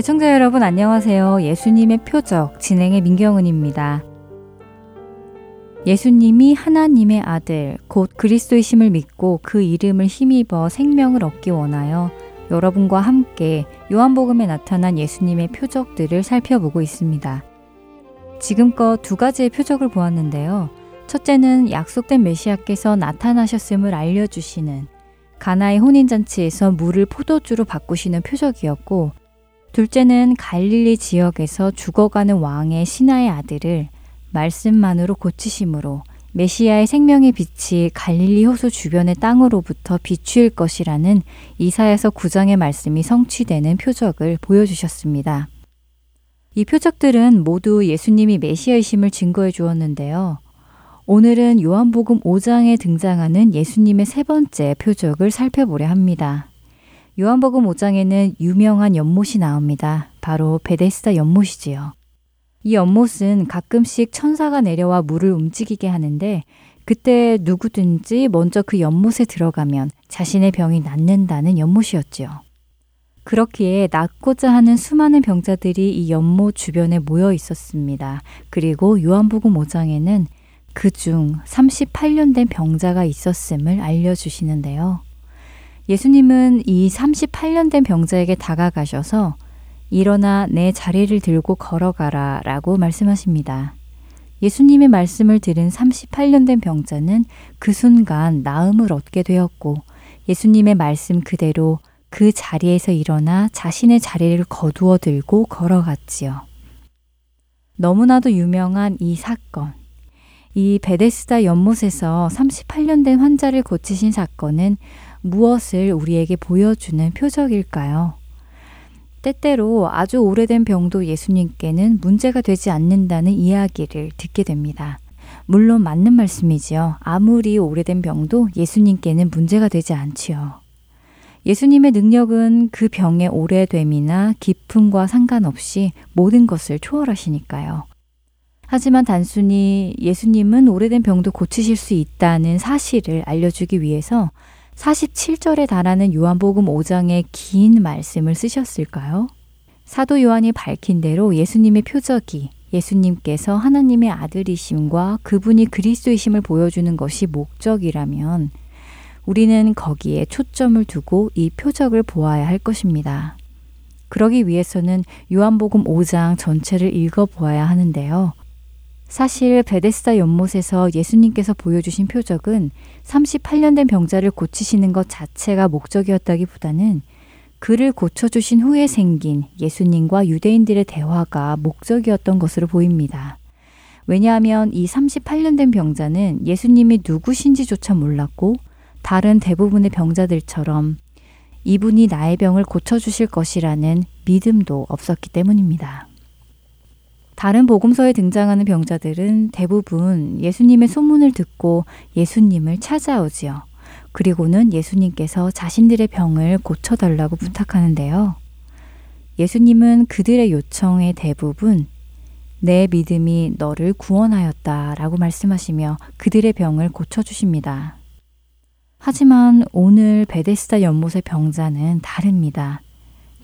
애청자 여러분 안녕하세요. 예수님의 표적 진행의 민경은입니다. 예수님이 하나님의 아들, 곧 그리스도이심을 믿고 그 이름을 힘입어 생명을 얻기 원하여 여러분과 함께 요한복음에 나타난 예수님의 표적들을 살펴보고 있습니다. 지금껏 두 가지의 표적을 보았는데요. 첫째는 약속된 메시아께서 나타나셨음을 알려주시는 가나의 혼인잔치에서 물을 포도주로 바꾸시는 표적이었고, 둘째는 갈릴리 지역에서 죽어가는 왕의 신하의 아들을 말씀만으로 고치심으로 메시아의 생명의 빛이 갈릴리 호수 주변의 땅으로부터 비추일 것이라는 이사야서 9장의 말씀이 성취되는 표적을 보여주셨습니다. 이 표적들은 모두 예수님이 메시아이심을 증거해 주었는데요. 오늘은 요한복음 5장에 등장하는 예수님의 세 번째 표적을 살펴보려 합니다. 요한복음 5장에는 유명한 연못이 나옵니다. 바로 베데스다 연못이지요. 이 연못은 가끔씩 천사가 내려와 물을 움직이게 하는데 그때 누구든지 먼저 그 연못에 들어가면 자신의 병이 낫는다는 연못이었지요. 그렇기에 낫고자 하는 수많은 병자들이 이 연못 주변에 모여 있었습니다. 그리고 요한복음 5장에는 그중 38년 된 병자가 있었음을 알려주시는데요. 예수님은 이 38년 된 병자에게 다가가셔서 일어나 내 자리를 들고 걸어가라 라고 말씀하십니다. 예수님의 말씀을 들은 38년 된 병자는 그 순간 나음을 얻게 되었고 예수님의 말씀 그대로 그 자리에서 일어나 자신의 자리를 거두어 들고 걸어갔지요. 너무나도 유명한 이 사건. 이 베데스다 연못에서 38년 된 환자를 고치신 사건은 무엇을 우리에게 보여주는 표적일까요? 때때로 아주 오래된 병도 예수님께는 문제가 되지 않는다는 이야기를 듣게 됩니다. 물론 맞는 말씀이지요. 아무리 오래된 병도 예수님께는 문제가 되지 않지요. 예수님의 능력은 그 병의 오래됨이나 깊음과 상관없이 모든 것을 초월하시니까요. 하지만 단순히 예수님은 오래된 병도 고치실 수 있다는 사실을 알려주기 위해서 47절에 달하는 요한복음 5장의 긴 말씀을 쓰셨을까요? 사도 요한이 밝힌 대로 예수님의 표적이 예수님께서 하나님의 아들이심과 그분이 그리스도이심을 보여주는 것이 목적이라면 우리는 거기에 초점을 두고 이 표적을 보아야 할 것입니다. 그러기 위해서는 요한복음 5장 전체를 읽어 보아야 하는데요. 사실 베데스다 연못에서 예수님께서 보여주신 표적은 38년 된 병자를 고치시는 것 자체가 목적이었다기보다는 그를 고쳐주신 후에 생긴 예수님과 유대인들의 대화가 목적이었던 것으로 보입니다. 왜냐하면 이 38년 된 병자는 예수님이 누구신지조차 몰랐고 다른 대부분의 병자들처럼 이분이 나의 병을 고쳐주실 것이라는 믿음도 없었기 때문입니다. 다른 복음서에 등장하는 병자들은 대부분 예수님의 소문을 듣고 예수님을 찾아오지요. 그리고는 예수님께서 자신들의 병을 고쳐달라고 부탁하는데요. 예수님은 그들의 요청의 대부분 내 믿음이 너를 구원하였다 라고 말씀하시며 그들의 병을 고쳐주십니다. 하지만 오늘 베데스다 연못의 병자는 다릅니다.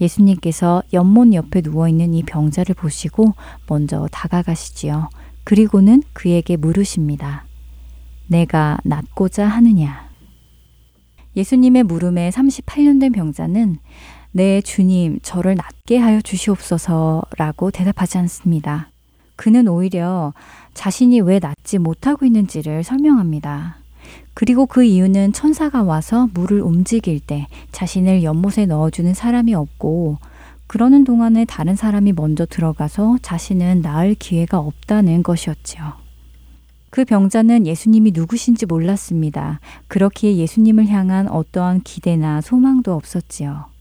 예수님께서 연못 옆에 누워있는 이 병자를 보시고 먼저 다가가시지요. 그리고는 그에게 물으십니다. 내가 낫고자 하느냐? 예수님의 물음에 38년 된 병자는 네, 주님, 저를 낫게 하여 주시옵소서 라고 대답하지 않습니다. 그는 오히려 자신이 왜 낫지 못하고 있는지를 설명합니다. 그리고 그 이유는 천사가 와서 물을 움직일 때 자신을 연못에 넣어주는 사람이 없고 그러는 동안에 다른 사람이 먼저 들어가서 자신은 나을 기회가 없다는 것이었지요. 그 병자는 예수님이 누구신지 몰랐습니다. 그렇기에 예수님을 향한 어떠한 기대나 소망도 없었지요.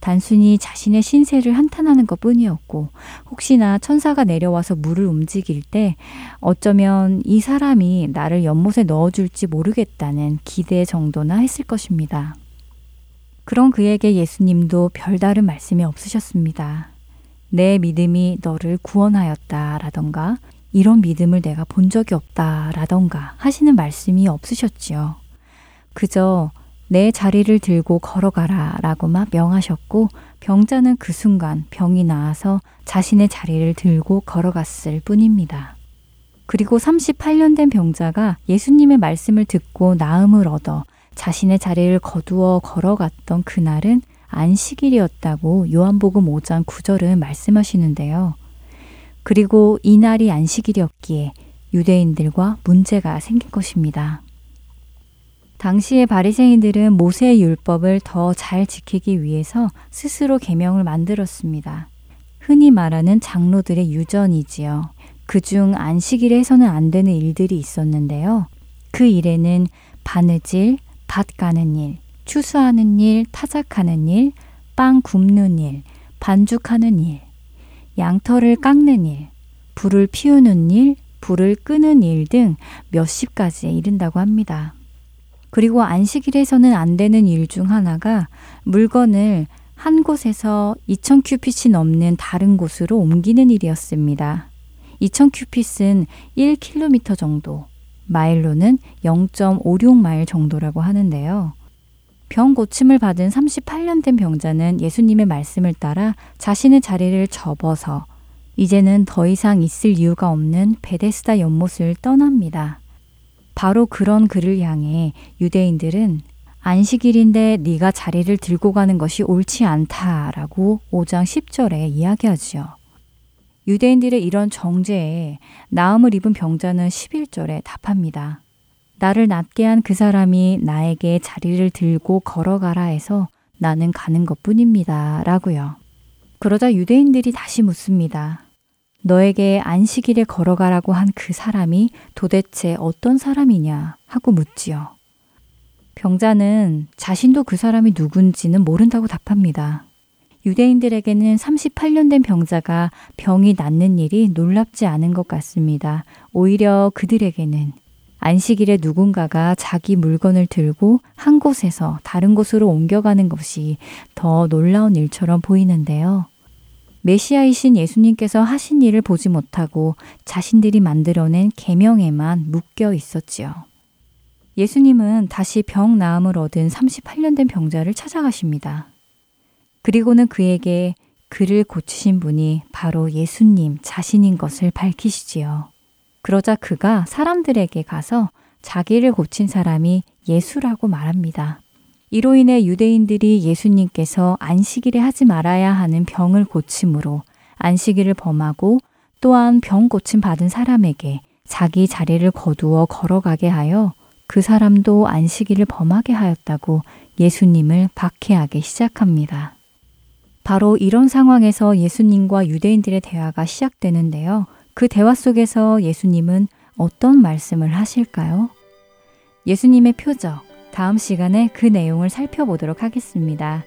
단순히 자신의 신세를 한탄하는 것 뿐이었고, 혹시나 천사가 내려와서 물을 움직일 때 어쩌면 이 사람이 나를 연못에 넣어줄지 모르겠다는 기대 정도나 했을 것입니다. 그런 그에게 예수님도 별다른 말씀이 없으셨습니다. 내 믿음이 너를 구원하였다 라던가 이런 믿음을 내가 본 적이 없다 라던가 하시는 말씀이 없으셨지요. 그저 내 자리를 들고 걸어가라 라고만 명하셨고 병자는 그 순간 병이 나아서 자신의 자리를 들고 걸어갔을 뿐입니다. 그리고 38년 된 병자가 예수님의 말씀을 듣고 나음을 얻어 자신의 자리를 거두어 걸어갔던 그날은 안식일이었다고 요한복음 5장 9절은 말씀하시는데요. 그리고 이날이 안식일이었기에 유대인들과 문제가 생긴 것입니다. 당시의 바리새인들은 모세의 율법을 더 잘 지키기 위해서 스스로 계명을 만들었습니다. 흔히 말하는 장로들의 유전이지요. 그중 안식일에 해서는 안 되는 일들이 있었는데요. 그 일에는 바느질, 밭 가는 일, 추수하는 일, 타작하는 일, 빵 굽는 일, 반죽하는 일, 양털을 깎는 일, 불을 피우는 일, 불을 끄는 일 등 몇십 가지에 이른다고 합니다. 그리고 안식일에서는 안 되는 일 중 하나가 물건을 한 곳에서 2000 큐핏이 넘는 다른 곳으로 옮기는 일이었습니다. 2000 큐핏은 1km 정도, 마일로는 0.56마일 정도라고 하는데요. 병 고침을 받은 38년 된 병자는 예수님의 말씀을 따라 자신의 자리를 접어서 이제는 더 이상 있을 이유가 없는 베데스다 연못을 떠납니다. 바로 그런 그를 향해 유대인들은 안식일인데 네가 자리를 들고 가는 것이 옳지 않다라고 5장 10절에 이야기하지요. 유대인들의 이런 정죄에 나음을 입은 병자는 11절에 답합니다. 나를 낫게 한 그 사람이 나에게 자리를 들고 걸어가라 해서 나는 가는 것 뿐입니다. 라고요. 그러자 유대인들이 다시 묻습니다. 너에게 안식일에 걸어가라고 한 그 사람이 도대체 어떤 사람이냐 하고 묻지요. 병자는 자신도 그 사람이 누군지는 모른다고 답합니다. 유대인들에게는 38년 된 병자가 병이 낫는 일이 놀랍지 않은 것 같습니다. 오히려 그들에게는 안식일에 누군가가 자기 물건을 들고 한 곳에서 다른 곳으로 옮겨가는 것이 더 놀라운 일처럼 보이는데요. 메시아이신 예수님께서 하신 일을 보지 못하고 자신들이 만들어낸 계명에만 묶여 있었지요. 예수님은 다시 병 나음을 얻은 38년 된 병자를 찾아가십니다. 그리고는 그에게 그를 고치신 분이 바로 예수님 자신인 것을 밝히시지요. 그러자 그가 사람들에게 가서 자기를 고친 사람이 예수라고 말합니다. 이로 인해 유대인들이 예수님께서 안식일에 하지 말아야 하는 병을 고침으로 안식일을 범하고 또한 병 고침 받은 사람에게 자기 자리를 거두어 걸어가게 하여 그 사람도 안식일을 범하게 하였다고 예수님을 박해하기 시작합니다. 바로 이런 상황에서 예수님과 유대인들의 대화가 시작되는데요. 그 대화 속에서 예수님은 어떤 말씀을 하실까요? 예수님의 표적, 다음 시간에 그 내용을 살펴보도록 하겠습니다.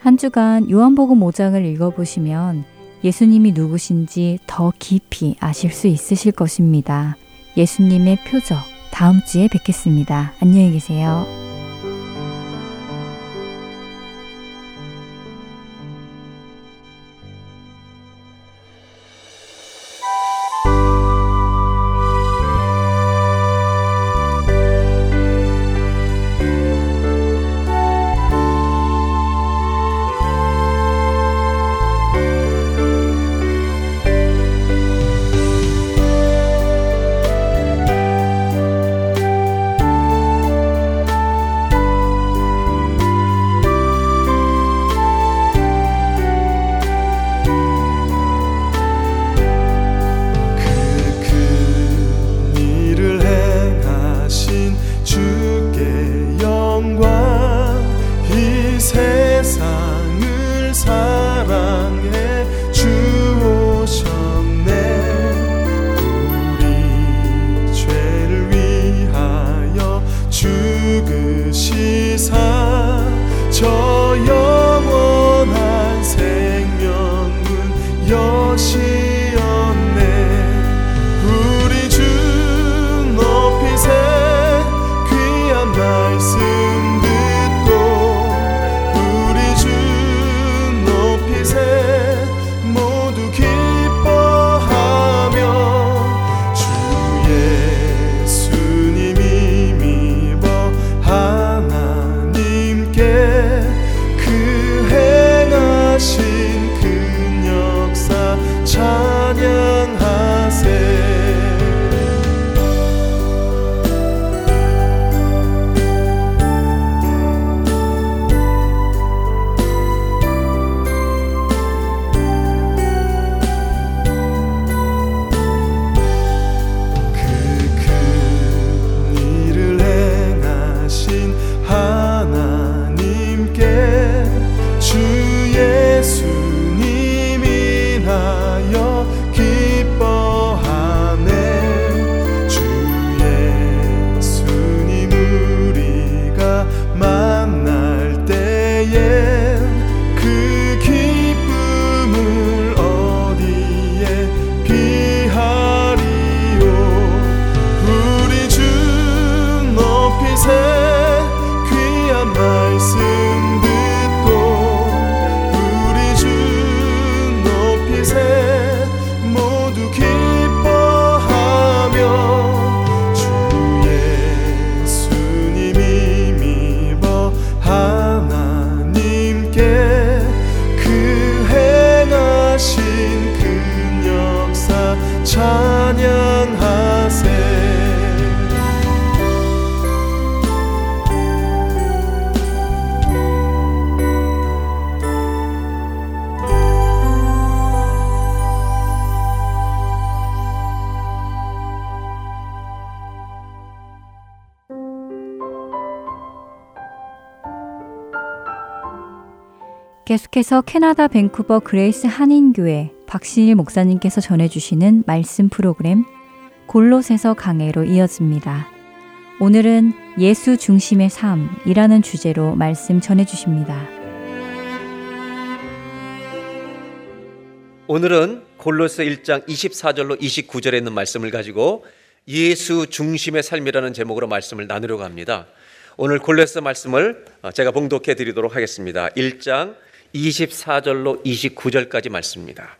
한 주간 요한복음 5장을 읽어보시면 예수님이 누구신지 더 깊이 아실 수 있으실 것입니다. 예수님의 표적, 다음 주에 뵙겠습니다. 안녕히 계세요. 계속해서 캐나다 밴쿠버 그레이스 한인교회 박신일 목사님께서 전해주시는 말씀 프로그램 골로새서 강해로 이어집니다. 오늘은 예수 중심의 삶이라는 주제로 말씀 전해주십니다. 오늘은 골로새서 1장 24절로 29절에 있는 말씀을 가지고 예수 중심의 삶이라는 제목으로 말씀을 나누려고 합니다. 오늘 골로스 말씀을 제가 봉독해 드리도록 하겠습니다. 1장 24절로 29절까지 말씀입니다.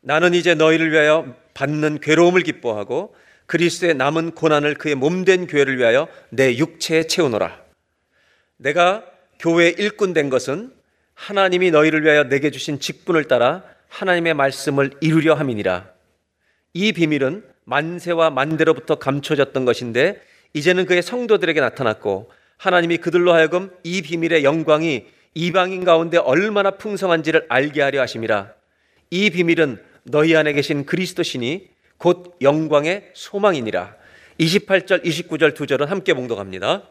나는 이제 너희를 위하여 받는 괴로움을 기뻐하고 그리스도의 남은 고난을 그의 몸된 교회를 위하여 내 육체에 채우노라. 내가 교회 일꾼 된 것은 하나님이 너희를 위하여 내게 주신 직분을 따라 하나님의 말씀을 이루려 함이니라. 이 비밀은 만세와 만대로부터 감춰졌던 것인데 이제는 그의 성도들에게 나타났고 하나님이 그들로 하여금 이 비밀의 영광이 이방인 가운데 얼마나 풍성한지를 알게 하려 하심이라. 이 비밀은 너희 안에 계신 그리스도시니 곧 영광의 소망이니라. 28절, 29절 두 절은 함께 봉독합니다.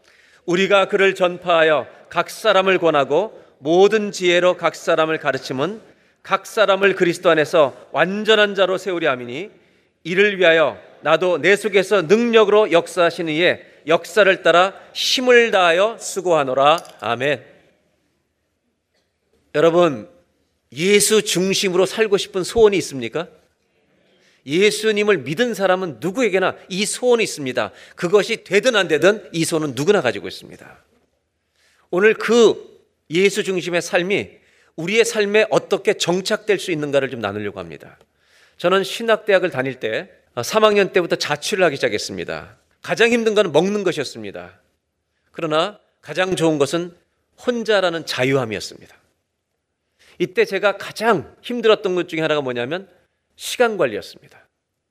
우리가 그를 전파하여 각 사람을 권하고 모든 지혜로 각 사람을 가르침은 각 사람을 그리스도 안에서 완전한 자로 세우려 함이니 이를 위하여 나도 내 속에서 능력으로 역사하신 이의 역사를 따라 힘을 다하여 수고하노라. 아멘. 여러분, 예수 중심으로 살고 싶은 소원이 있습니까? 예수님을 믿은 사람은 누구에게나 이 소원이 있습니다. 그것이 되든 안 되든 이 소원은 누구나 가지고 있습니다. 오늘 그 예수 중심의 삶이 우리의 삶에 어떻게 정착될 수 있는가를 좀 나누려고 합니다. 저는 신학대학을 다닐 때 3학년 때부터 자취를 하기 시작했습니다. 가장 힘든 것은 먹는 것이었습니다. 그러나 가장 좋은 것은 혼자라는 자유함이었습니다. 이때 제가 가장 힘들었던 것 중에 하나가 뭐냐면 시간 관리였습니다.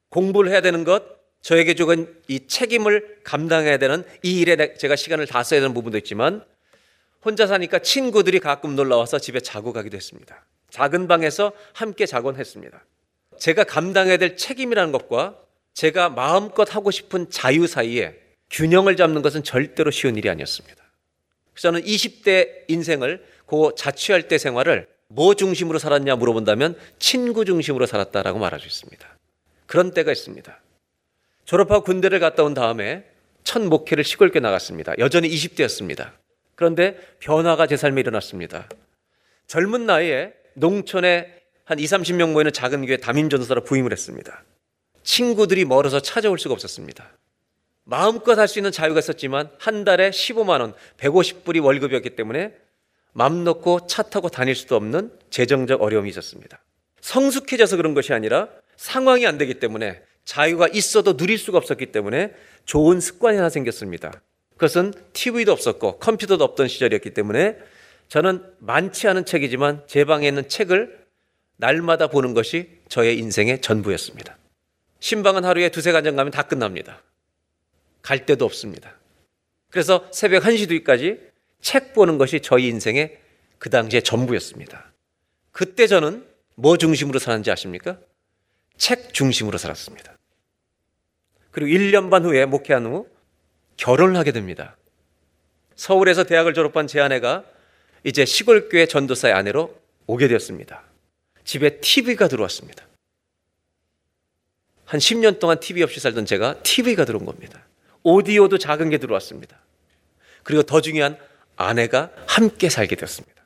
공부를 해야 되는 것, 저에게 주은 이 책임을 감당해야 되는 이 일에 제가 시간을 다 써야 되는 부분도 있지만 혼자 사니까 친구들이 가끔 놀러 와서 집에 자고 가기도 했습니다. 작은 방에서 함께 자곤 했습니다. 제가 감당해야 될 책임이라는 것과 제가 마음껏 하고 싶은 자유 사이에 균형을 잡는 것은 절대로 쉬운 일이 아니었습니다. 그래서 저는 20대 인생을 그 자취할 때 생활을 뭐 중심으로 살았냐 물어본다면 친구 중심으로 살았다라고 말할 수 있습니다. 그런 때가 있습니다. 졸업하고 군대를 갔다 온 다음에 첫 목회를 시골교 나갔습니다. 여전히 20대였습니다. 그런데 변화가 제 삶에 일어났습니다. 젊은 나이에 농촌에 한 2, 30명 모이는 작은 교회 담임 전도사로 부임을 했습니다. 친구들이 멀어서 찾아올 수가 없었습니다. 마음껏 할 수 있는 자유가 있었지만 한 달에 15만 원, 150불이 월급이었기 때문에 맘 놓고 차 타고 다닐 수도 없는 재정적 어려움이 있었습니다. 성숙해져서 그런 것이 아니라 상황이 안 되기 때문에 자유가 있어도 누릴 수가 없었기 때문에 좋은 습관이 하나 생겼습니다. 그것은 TV도 없었고 컴퓨터도 없던 시절이었기 때문에 저는 많지 않은 책이지만 제 방에 있는 책을 날마다 보는 것이 저의 인생의 전부였습니다. 신방은 하루에 두세 간장 가면 다 끝납니다. 갈 데도 없습니다. 그래서 새벽 1시, 2시까지 책 보는 것이 저희 인생의 그 당시의 전부였습니다. 그때 저는 뭐 중심으로 살았는지 아십니까? 책 중심으로 살았습니다. 그리고 1년 반 후에 목회한 후 결혼을 하게 됩니다. 서울에서 대학을 졸업한 제 아내가 이제 시골교회 전도사의 아내로 오게 되었습니다. 집에 TV가 들어왔습니다. 한 10년 동안 TV 없이 살던 제가 TV가 들어온 겁니다. 오디오도 작은 게 들어왔습니다. 그리고 더 중요한 아내가 함께 살게 되었습니다.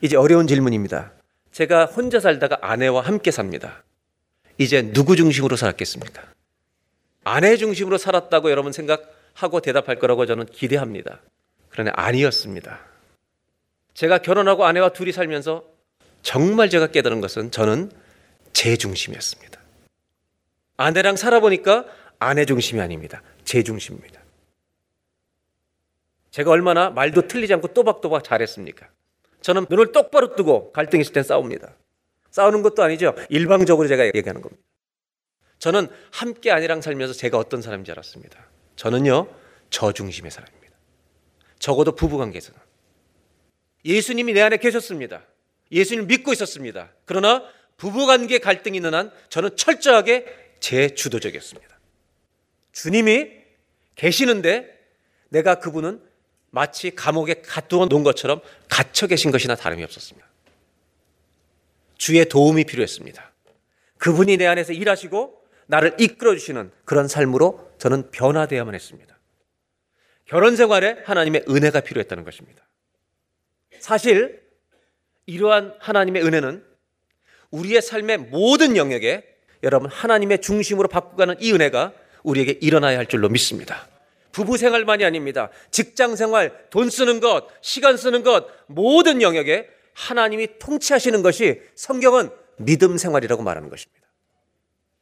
이제 어려운 질문입니다. 제가 혼자 살다가 아내와 함께 삽니다. 이제 누구 중심으로 살았겠습니까? 아내 중심으로 살았다고 여러분 생각하고 대답할 거라고 저는 기대합니다. 그러나 아니었습니다. 제가 결혼하고 아내와 둘이 살면서 정말 제가 깨달은 것은 저는 제 중심이었습니다. 아내랑 살아보니까 아내 중심이 아닙니다. 제 중심입니다. 제가 얼마나 말도 틀리지 않고 또박또박 잘했습니까? 저는 눈을 똑바로 뜨고 갈등 있을 땐 싸웁니다. 싸우는 것도 아니죠. 일방적으로 제가 얘기하는 겁니다. 저는 함께 아내랑 살면서 제가 어떤 사람인지 알았습니다. 저는요, 저 중심의 사람입니다. 적어도 부부관계에서는. 예수님이 내 안에 계셨습니다. 예수님을 믿고 있었습니다. 그러나 부부관계 갈등이 있는 한 저는 철저하게 제 주도적이었습니다. 주님이 계시는데 내가 그분은 마치 감옥에 가두어 놓은 것처럼 갇혀 계신 것이나 다름이 없었습니다. 주의 도움이 필요했습니다. 그분이 내 안에서 일하시고 나를 이끌어 주시는 그런 삶으로 저는 변화되어야만 했습니다. 결혼 생활에 하나님의 은혜가 필요했다는 것입니다. 사실 이러한 하나님의 은혜는 우리의 삶의 모든 영역에 여러분 하나님의 중심으로 바꾸가는 이 은혜가 우리에게 일어나야 할 줄로 믿습니다. 부부 생활만이 아닙니다. 직장 생활, 돈 쓰는 것, 시간 쓰는 것, 모든 영역에 하나님이 통치하시는 것이 성경은 믿음 생활이라고 말하는 것입니다.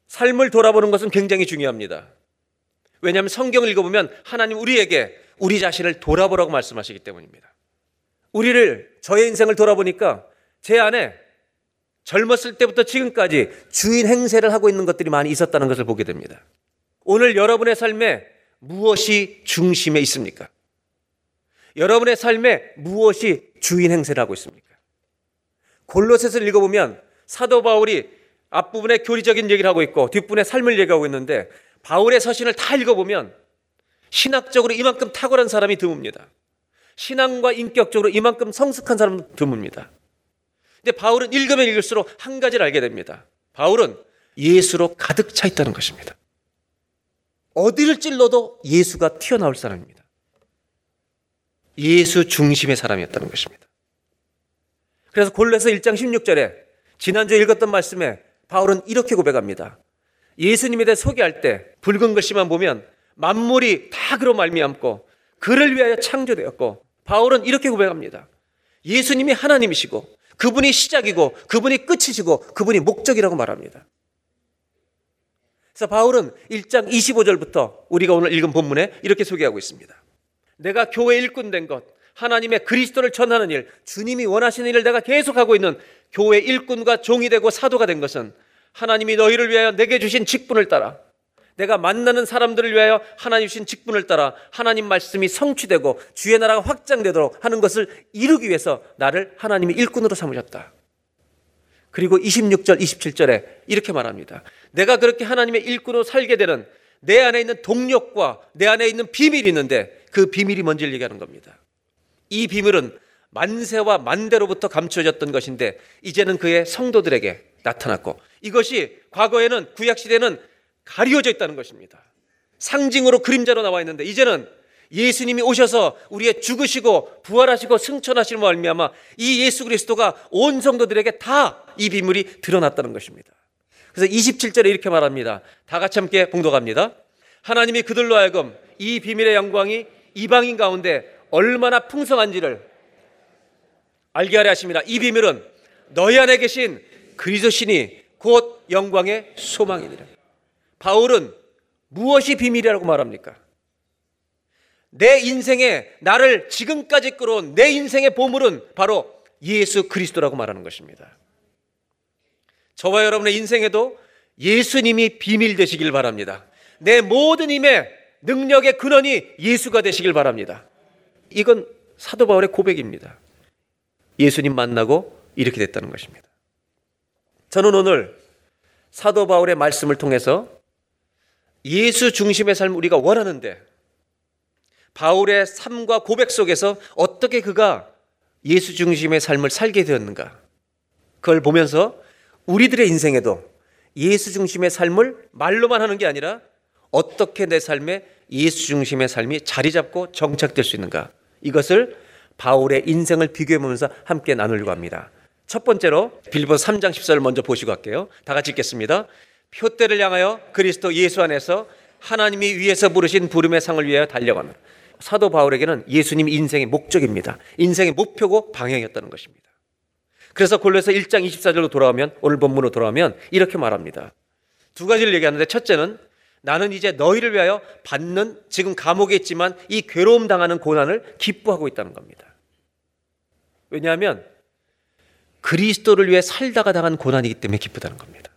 삶을 돌아보는 것은 굉장히 중요합니다. 왜냐하면 성경을 읽어보면 하나님 우리에게 우리 자신을 돌아보라고 말씀하시기 때문입니다. 우리를 저의 인생을 돌아보니까 제 안에 젊었을 때부터 지금까지 주인 행세를 하고 있는 것들이 많이 있었다는 것을 보게 됩니다. 오늘 여러분의 삶에 무엇이 중심에 있습니까? 여러분의 삶에 무엇이 주인 행세를 하고 있습니까? 골로새서를 읽어보면 사도 바울이 앞부분에 교리적인 얘기를 하고 있고 뒷부분에 삶을 얘기하고 있는데 바울의 서신을 다 읽어보면 신학적으로 이만큼 탁월한 사람이 드뭅니다. 신앙과 인격적으로 이만큼 성숙한 사람은 드뭅니다. 근데 바울은 읽으면 읽을수록 한 가지를 알게 됩니다. 바울은 예수로 가득 차 있다는 것입니다. 어디를 찔러도 예수가 튀어나올 사람입니다. 예수 중심의 사람이었다는 것입니다. 그래서 골로서 1장 16절에 지난주에 읽었던 말씀에 바울은 이렇게 고백합니다. 예수님에 대해 소개할 때 붉은 글씨만 보면 만물이 다 그로 말미암고 그를 위하여 창조되었고 바울은 이렇게 고백합니다. 예수님이 하나님이시고 그분이 시작이고 그분이 끝이시고 그분이 목적이라고 말합니다. 그래서 바울은 1장 25절부터 우리가 오늘 읽은 본문에 이렇게 소개하고 있습니다. 내가 교회 일꾼 된 것, 하나님의 그리스도를 전하는 일, 주님이 원하시는 일을 내가 계속하고 있는 교회 일꾼과 종이 되고 사도가 된 것은 하나님이 너희를 위하여 내게 주신 직분을 따라 내가 만나는 사람들을 위하여 하나님 주신 직분을 따라 하나님 말씀이 성취되고 주의 나라가 확장되도록 하는 것을 이루기 위해서 나를 하나님이 일꾼으로 삼으셨다. 그리고 26절, 27절에 이렇게 말합니다. 내가 그렇게 하나님의 일꾼으로 살게 되는 내 안에 있는 동력과 내 안에 있는 비밀이 있는데 그 비밀이 뭔지를 얘기하는 겁니다. 이 비밀은 만세와 만대로부터 감춰졌던 것인데 이제는 그의 성도들에게 나타났고 이것이 과거에는 구약 시대는 가리워져 있다는 것입니다. 상징으로 그림자로 나와 있는데 이제는 예수님이 오셔서 우리의 죽으시고 부활하시고 승천하시는 말미암아 이 예수 그리스도가 온 성도들에게 다 이 비밀이 드러났다는 것입니다. 그래서 27절에 이렇게 말합니다. 다 같이 함께 봉독합니다. 하나님이 그들로 하여금 이 비밀의 영광이 이방인 가운데 얼마나 풍성한지를 알게 하려 하십니다. 이 비밀은 너희 안에 계신 그리스도 신이 곧 영광의 소망이니라. 바울은 무엇이 비밀이라고 말합니까? 내 인생에 나를 지금까지 끌어온 내 인생의 보물은 바로 예수 그리스도라고 말하는 것입니다. 저와 여러분의 인생에도 예수님이 비밀 되시길 바랍니다. 내 모든 힘의 능력의 근원이 예수가 되시길 바랍니다. 이건 사도 바울의 고백입니다. 예수님 만나고 이렇게 됐다는 것입니다. 저는 오늘 사도 바울의 말씀을 통해서 예수 중심의 삶을 우리가 원하는데 바울의 삶과 고백 속에서 어떻게 그가 예수 중심의 삶을 살게 되었는가 그걸 보면서 우리들의 인생에도 예수 중심의 삶을 말로만 하는 게 아니라 어떻게 내 삶에 예수 중심의 삶이 자리 잡고 정착될 수 있는가 이것을 바울의 인생을 비교해 보면서 함께 나누려고 합니다. 첫 번째로 빌보 3장 14절 먼저 보시고 갈게요. 다 같이 읽겠습니다. 표대를 향하여 그리스도 예수 안에서 하나님이 위에서 부르신 부름의 상을 위하여 달려가는 사도 바울에게는 예수님 인생의 목적입니다. 인생의 목표고 방향이었다는 것입니다. 그래서 골로새 1장 24절로 돌아오면 오늘 본문으로 돌아오면 이렇게 말합니다. 두 가지를 얘기하는데 첫째는 나는 이제 너희를 위하여 받는 지금 감옥에 있지만 이 괴로움 당하는 고난을 기뻐하고 있다는 겁니다. 왜냐하면 그리스도를 위해 살다가 당한 고난이기 때문에 기쁘다는 겁니다.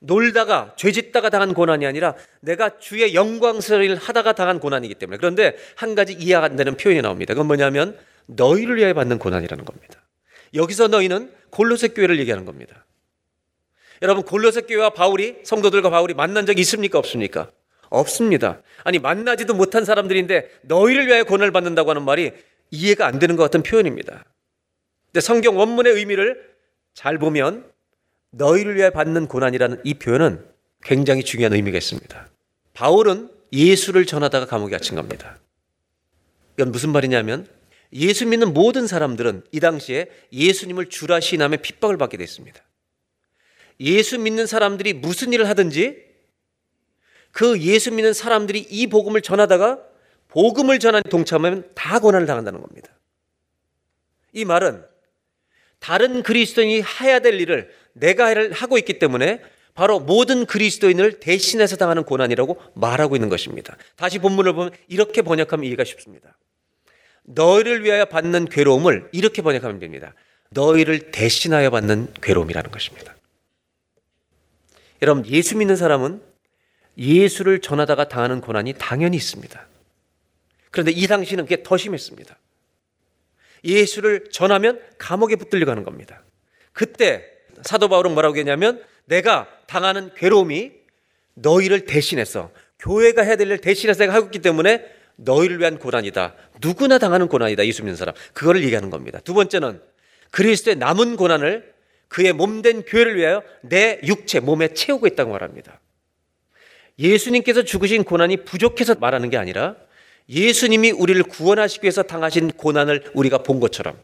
놀다가 죄짓다가 당한 고난이 아니라 내가 주의 영광스러운 하다가 당한 고난이기 때문에 그런데 한 가지 이해가 안 되는 표현이 나옵니다. 그건 뭐냐면 너희를 위해 받는 고난이라는 겁니다. 여기서 너희는 골로새 교회를 얘기하는 겁니다. 여러분 골로새 교회와 바울이 성도들과 바울이 만난 적이 있습니까 없습니까? 없습니다. 아니 만나지도 못한 사람들인데 너희를 위하여 고난을 받는다고 하는 말이 이해가 안 되는 것 같은 표현입니다. 근데 성경 원문의 의미를 잘 보면 너희를 위하여 받는 고난이라는 이 표현은 굉장히 중요한 의미가 있습니다. 바울은 예수를 전하다가 감옥에 갇힌 겁니다. 이건 무슨 말이냐면 예수 믿는 모든 사람들은 이 당시에 예수님을 주라 시인함에 핍박을 받게 됐습니다. 예수 믿는 사람들이 무슨 일을 하든지 그 예수 믿는 사람들이 이 복음을 전하다가 복음을 전한 동참하면 다 고난을 당한다는 겁니다. 이 말은 다른 그리스도인이 해야 될 일을 내가 하고 있기 때문에 바로 모든 그리스도인을 대신해서 당하는 고난이라고 말하고 있는 것입니다. 다시 본문을 보면 이렇게 번역하면 이해가 쉽습니다. 너희를 위하여 받는 괴로움을 이렇게 번역하면 됩니다. 너희를 대신하여 받는 괴로움이라는 것입니다. 여러분, 예수 믿는 사람은 예수를 전하다가 당하는 고난이 당연히 있습니다. 그런데 이 당시는 그게 더 심했습니다. 예수를 전하면 감옥에 붙들려 가는 겁니다. 그때 사도 바울은 뭐라고 했냐면 내가 당하는 괴로움이 너희를 대신해서 교회가 해야 될 일 대신해서 내가 하고 있기 때문에 너희를 위한 고난이다. 누구나 당하는 고난이다. 예수 믿는 사람. 그거를 얘기하는 겁니다. 두 번째는 그리스도의 남은 고난을 그의 몸된 교회를 위하여 내 육체, 몸에 채우고 있다고 말합니다. 예수님께서 죽으신 고난이 부족해서 말하는 게 아니라 예수님이 우리를 구원하시기 위해서 당하신 고난을 우리가 본 것처럼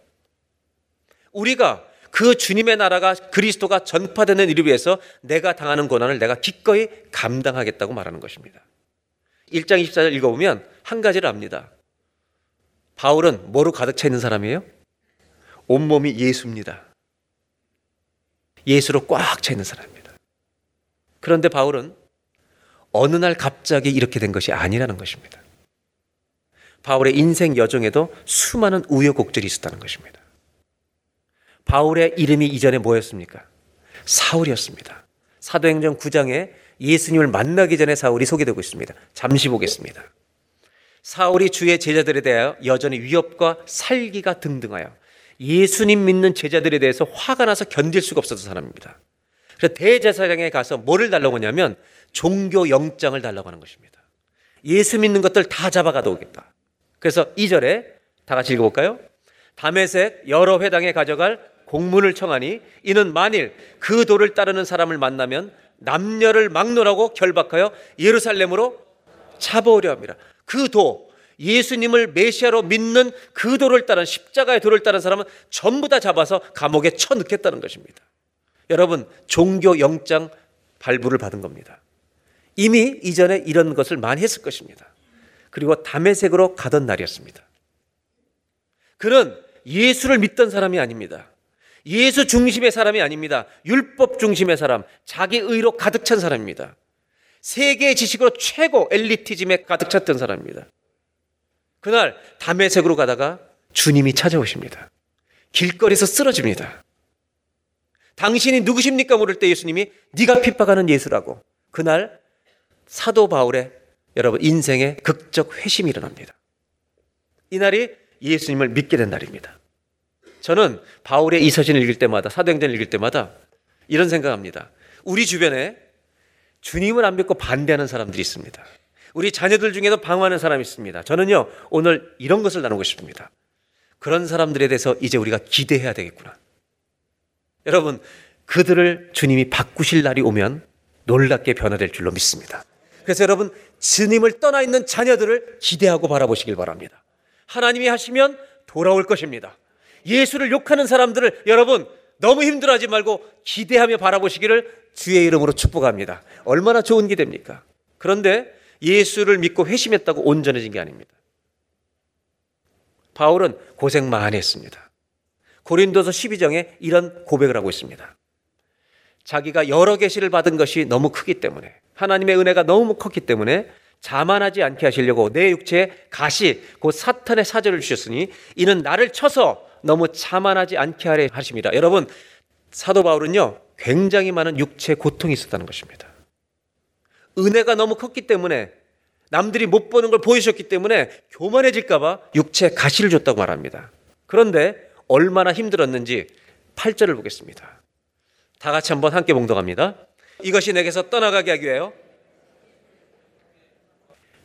우리가 그 주님의 나라가 그리스도가 전파되는 일을 위해서 내가 당하는 고난을 내가 기꺼이 감당하겠다고 말하는 것입니다. 1장 24절 읽어보면 한 가지를 압니다. 바울은 뭐로 가득 차 있는 사람이에요? 온몸이 예수입니다. 예수로 꽉 차 있는 사람입니다. 그런데 바울은 어느 날 갑자기 이렇게 된 것이 아니라는 것입니다. 바울의 인생 여정에도 수많은 우여곡절이 있었다는 것입니다. 바울의 이름이 이전에 뭐였습니까? 사울이었습니다. 사도행전 9장에 예수님을 만나기 전에 사울이 소개되고 있습니다. 잠시 보겠습니다. 사울이 주의 제자들에 대하여 여전히 위협과 살기가 등등하여 예수님 믿는 제자들에 대해서 화가 나서 견딜 수가 없었던 사람입니다. 그래서 대제사장에 가서 뭐를 달라고 하냐면 종교 영장을 달라고 하는 것입니다. 예수 믿는 것들 다 잡아가도 오겠다. 그래서 2절에 다 같이 읽어볼까요? 담에색 여러 회당에 가져갈 공문을 청하니 이는 만일 그 도를 따르는 사람을 만나면 남녀를 막론하고 결박하여 예루살렘으로 잡아오려 합니다. 그 도, 예수님을 메시아로 믿는 그 도를 따른 십자가의 도를 따른 사람은 전부 다 잡아서 감옥에 쳐넣겠다는 것입니다. 여러분, 종교 영장 발부를 받은 겁니다. 이미 이전에 이런 것을 많이 했을 것입니다. 그리고 담의색으로 가던 날이었습니다. 그는 예수를 믿던 사람이 아닙니다. 예수 중심의 사람이 아닙니다. 율법 중심의 사람, 자기 의로 가득 찬 사람입니다. 세계의 지식으로 최고 엘리티즘에 가득 찼던 사람입니다. 그날 담의색으로 가다가 주님이 찾아오십니다. 길거리에서 쓰러집니다. 당신이 누구십니까 물을 때 예수님이 네가 핍박하는 예수라고. 그날 사도 바울의 여러분 인생의 극적 회심이 일어납니다. 이날이 예수님을 믿게 된 날입니다. 저는 바울의 이 서신을 읽을 때마다 사도행전을 읽을 때마다 이런 생각합니다. 우리 주변에 주님을 안 믿고 반대하는 사람들이 있습니다. 우리 자녀들 중에도 방황하는 사람이 있습니다. 저는요 오늘 이런 것을 나누고 싶습니다. 그런 사람들에 대해서 이제 우리가 기대해야 되겠구나. 여러분 그들을 주님이 바꾸실 날이 오면 놀랍게 변화될 줄로 믿습니다. 그래서 여러분 주님을 떠나 있는 자녀들을 기대하고 바라보시길 바랍니다. 하나님이 하시면 돌아올 것입니다. 예수를 욕하는 사람들을 여러분 너무 힘들어하지 말고 기대하며 바라보시기를 주의 이름으로 축복합니다. 얼마나 좋은 기대입니까? 그런데 예수를 믿고 회심했다고 온전해진 게 아닙니다. 바울은 고생 많이 했습니다. 고린도서 12장에 이런 고백을 하고 있습니다. 자기가 여러 계시를 받은 것이 너무 크기 때문에 하나님의 은혜가 너무 컸기 때문에 자만하지 않게 하시려고 내 육체에 가시 곧 사탄의 사절을 주셨으니 이는 나를 쳐서 너무 자만하지 않게 하려 하십니다. 여러분 사도 바울은요 굉장히 많은 육체 고통이 있었다는 것입니다. 은혜가 너무 컸기 때문에 남들이 못 보는 걸 보이셨기 때문에 교만해질까봐 육체 가시를 줬다고 말합니다. 그런데 얼마나 힘들었는지 8절을 보겠습니다. 다 같이 한번 함께 봉독합니다. 이것이 내게서 떠나가게 하기 위하여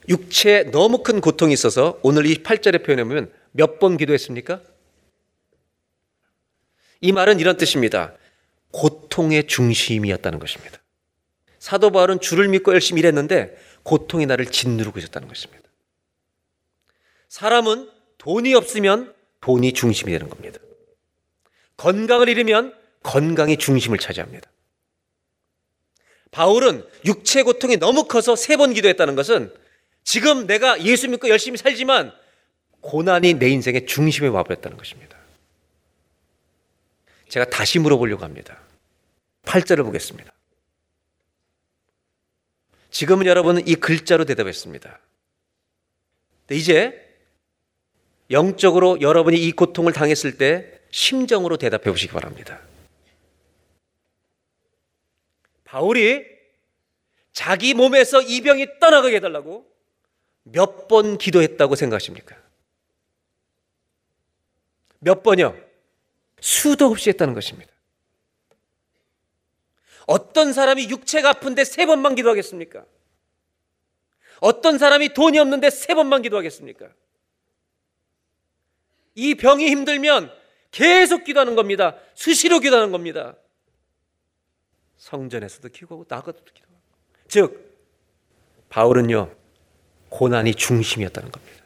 육체에 너무 큰 고통이 있어서 오늘 이 8절에 표현해 보면 몇 번 기도했습니까? 이 말은 이런 뜻입니다. 고통의 중심이었다는 것입니다. 사도 바울은 주를 믿고 열심히 일했는데 고통이 나를 짓누르고 있었다는 것입니다. 사람은 돈이 없으면 돈이 중심이 되는 겁니다. 건강을 잃으면 건강이 중심을 차지합니다. 바울은 육체 고통이 너무 커서 세 번 기도했다는 것은 지금 내가 예수 믿고 열심히 살지만 고난이 내 인생의 중심에 와버렸다는 것입니다. 제가 다시 물어보려고 합니다. 8절을 보겠습니다. 지금은 여러분은 이 글자로 대답했습니다. 이제 영적으로 여러분이 이 고통을 당했을 때 심정으로 대답해 보시기 바랍니다. 바울이 자기 몸에서 이 병이 떠나가게 해달라고 몇 번 기도했다고 생각하십니까? 몇 번이요? 수도 없이 했다는 것입니다. 어떤 사람이 육체가 아픈데 세 번만 기도하겠습니까? 어떤 사람이 돈이 없는데 세 번만 기도하겠습니까? 이 병이 힘들면 계속 기도하는 겁니다. 수시로 기도하는 겁니다. 성전에서도 기도하고 나가서도 기도하고. 즉 바울은요 고난이 중심이었다는 겁니다.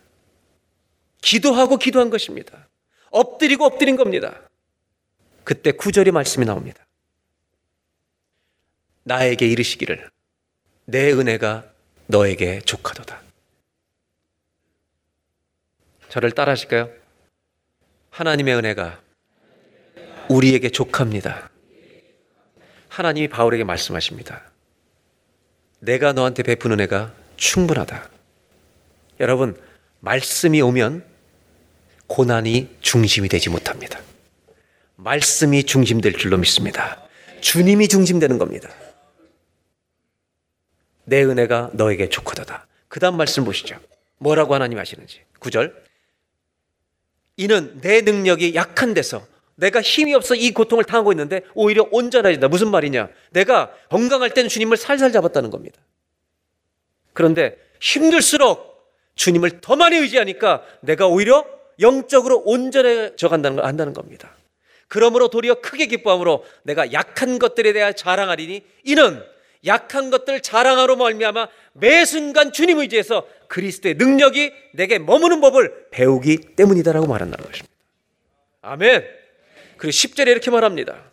기도하고 기도한 것입니다. 엎드리고 엎드린 겁니다. 그때 구절이 말씀이 나옵니다. 나에게 이르시기를 내 은혜가 너에게 족하도다. 저를 따라 하실까요? 하나님의 은혜가 우리에게 족합니다. 하나님이 바울에게 말씀하십니다. 내가 너한테 베푸는 은혜가 충분하다. 여러분, 말씀이 오면 고난이 중심이 되지 못합니다. 말씀이 중심될 줄로 믿습니다. 주님이 중심되는 겁니다. 내 은혜가 너에게 좋거다. 그 다음 말씀 보시죠. 뭐라고 하나님 하시는지. 9절. 이는 내 능력이 약한 데서 내가 힘이 없어 이 고통을 당하고 있는데 오히려 온전해진다. 무슨 말이냐? 내가 건강할 때는 주님을 살살 잡았다는 겁니다. 그런데 힘들수록 주님을 더 많이 의지하니까 내가 오히려 영적으로 온전해져 간다는 걸 안다는 겁니다. 그러므로 도리어 크게 기뻐함으로 내가 약한 것들에 대하 자랑하리니 이는 약한 것들 자랑하러 말미암아 매 순간 주님 의지해서 그리스도의 능력이 내게 머무는 법을 배우기 때문이다라고 말한다는 것입니다. 아멘. 그리고 10절에 이렇게 말합니다.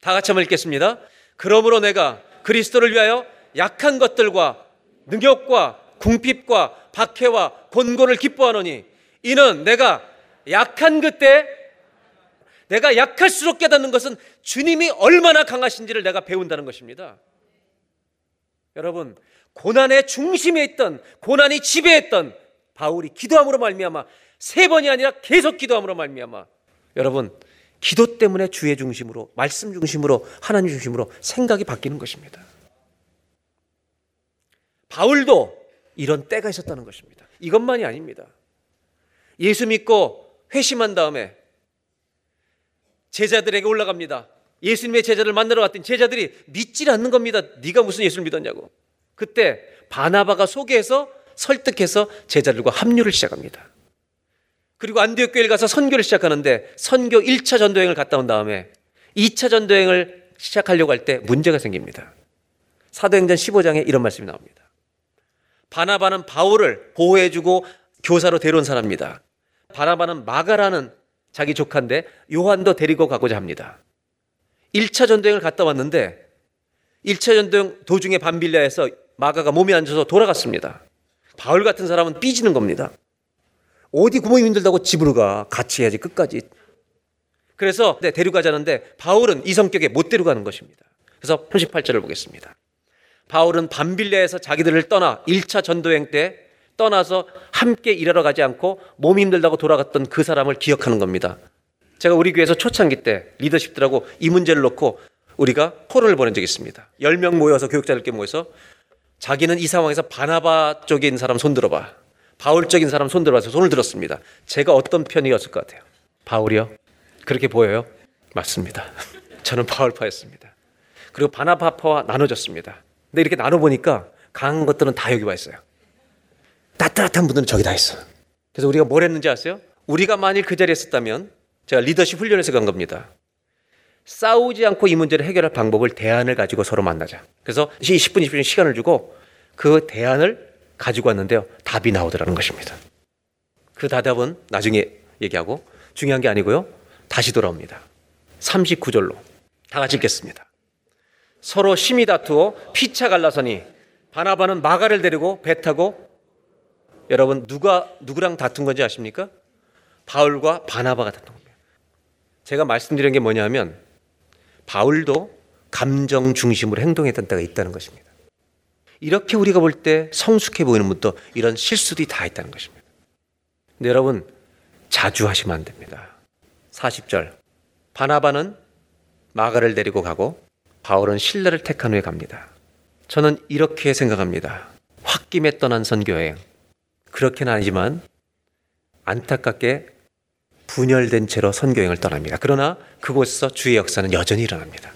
다 같이 한번 읽겠습니다. 그러므로 내가 그리스도를 위하여 약한 것들과 능욕과 궁핍과 박해와 곤고를 기뻐하노니 이는 내가 약한 그때 내가 약할수록 깨닫는 것은 주님이 얼마나 강하신지를 내가 배운다는 것입니다. 여러분, 고난의 중심에 있던 고난이 지배했던 바울이 기도함으로 말미암아 세 번이 아니라 계속 기도함으로 말미암아 여러분 기도 때문에 주의 중심으로 말씀 중심으로 하나님 중심으로 생각이 바뀌는 것입니다. 바울도 이런 때가 있었다는 것입니다. 이것만이 아닙니다. 예수 믿고 회심한 다음에 제자들에게 올라갑니다. 예수님의 제자를 만나러 갔더니 제자들이 믿질 않는 겁니다. 네가 무슨 예수를 믿었냐고. 그때 바나바가 소개해서 설득해서 제자들과 합류를 시작합니다. 그리고 안디옥 교회를 가서 선교를 시작하는데 선교 1차 전도행을 갔다 온 다음에 2차 전도행을 시작하려고 할 때 문제가 생깁니다. 사도행전 15장에 이런 말씀이 나옵니다. 바나바는 바울을 보호해주고 교사로 데려온 사람입니다. 바나바는 마가라는 자기 조카인데 요한도 데리고 가고자 합니다. 1차 전도행을 갔다 왔는데 1차 전도행 도중에 반빌라에서 마가가 몸이 안 좋아서 돌아갔습니다. 바울 같은 사람은 삐지는 겁니다. 어디 구멍이 힘들다고 집으로 가. 같이 해야지 끝까지. 그래서 네, 데려가자는데 바울은 이 성격에 못 데려가는 것입니다. 그래서 38절을 보겠습니다. 바울은 반빌레에서 자기들을 떠나 1차 전도행 때 떠나서 함께 일하러 가지 않고 몸이 힘들다고 돌아갔던 그 사람을 기억하는 겁니다. 제가 우리 교회에서 초창기 때 리더십들하고 이 문제를 놓고 우리가 토론을 보낸 적이 있습니다. 10명 모여서 교육자들께 모여서 자기는 이 상황에서 바나바 쪽인 사람 손 들어 봐. 바울적인 사람 손 들어 봐서 손을 들었습니다. 제가 어떤 편이었을 것 같아요? 바울이요? 그렇게 보여요? 맞습니다. 저는 바울파였습니다. 그리고 바나바파와 나눠졌습니다. 근데 이렇게 나눠보니까 강한 것들은 다 여기 와 있어요. 따뜻한 분들은 저기 다 있어. 그래서 우리가 뭘 했는지 아세요? 우리가 만일 그 자리에 있었다면 제가 리더십 훈련에서 간 겁니다. 싸우지 않고 이 문제를 해결할 방법을 대안을 가지고 서로 만나자. 그래서 10분, 20분 시간을 주고 그 대안을 가지고 왔는데요. 답이 나오더라는 것입니다. 그 대답은 나중에 얘기하고 중요한 게 아니고요. 다시 돌아옵니다. 39절로 다 같이 읽겠습니다. 서로 심히 다투어 피차 갈라서니 바나바는 마가를 데리고 배 타고 여러분 누가 누구랑 다툰 건지 아십니까? 바울과 바나바가 다툰 겁니다. 제가 말씀드린 게 뭐냐면 바울도 감정 중심으로 행동했던 때가 있다는 것입니다. 이렇게 우리가 볼 때 성숙해 보이는 분도 이런 실수들이 다 있다는 것입니다. 근데 여러분 자주 하시면 안 됩니다. 40절 바나바는 마가를 데리고 가고 바울은 신라를 택한 후에 갑니다. 저는 이렇게 생각합니다. 홧김에 떠난 선교여행. 그렇게는 아니지만 안타깝게 분열된 채로 선교행을 떠납니다. 그러나 그곳에서 주의 역사는 여전히 일어납니다.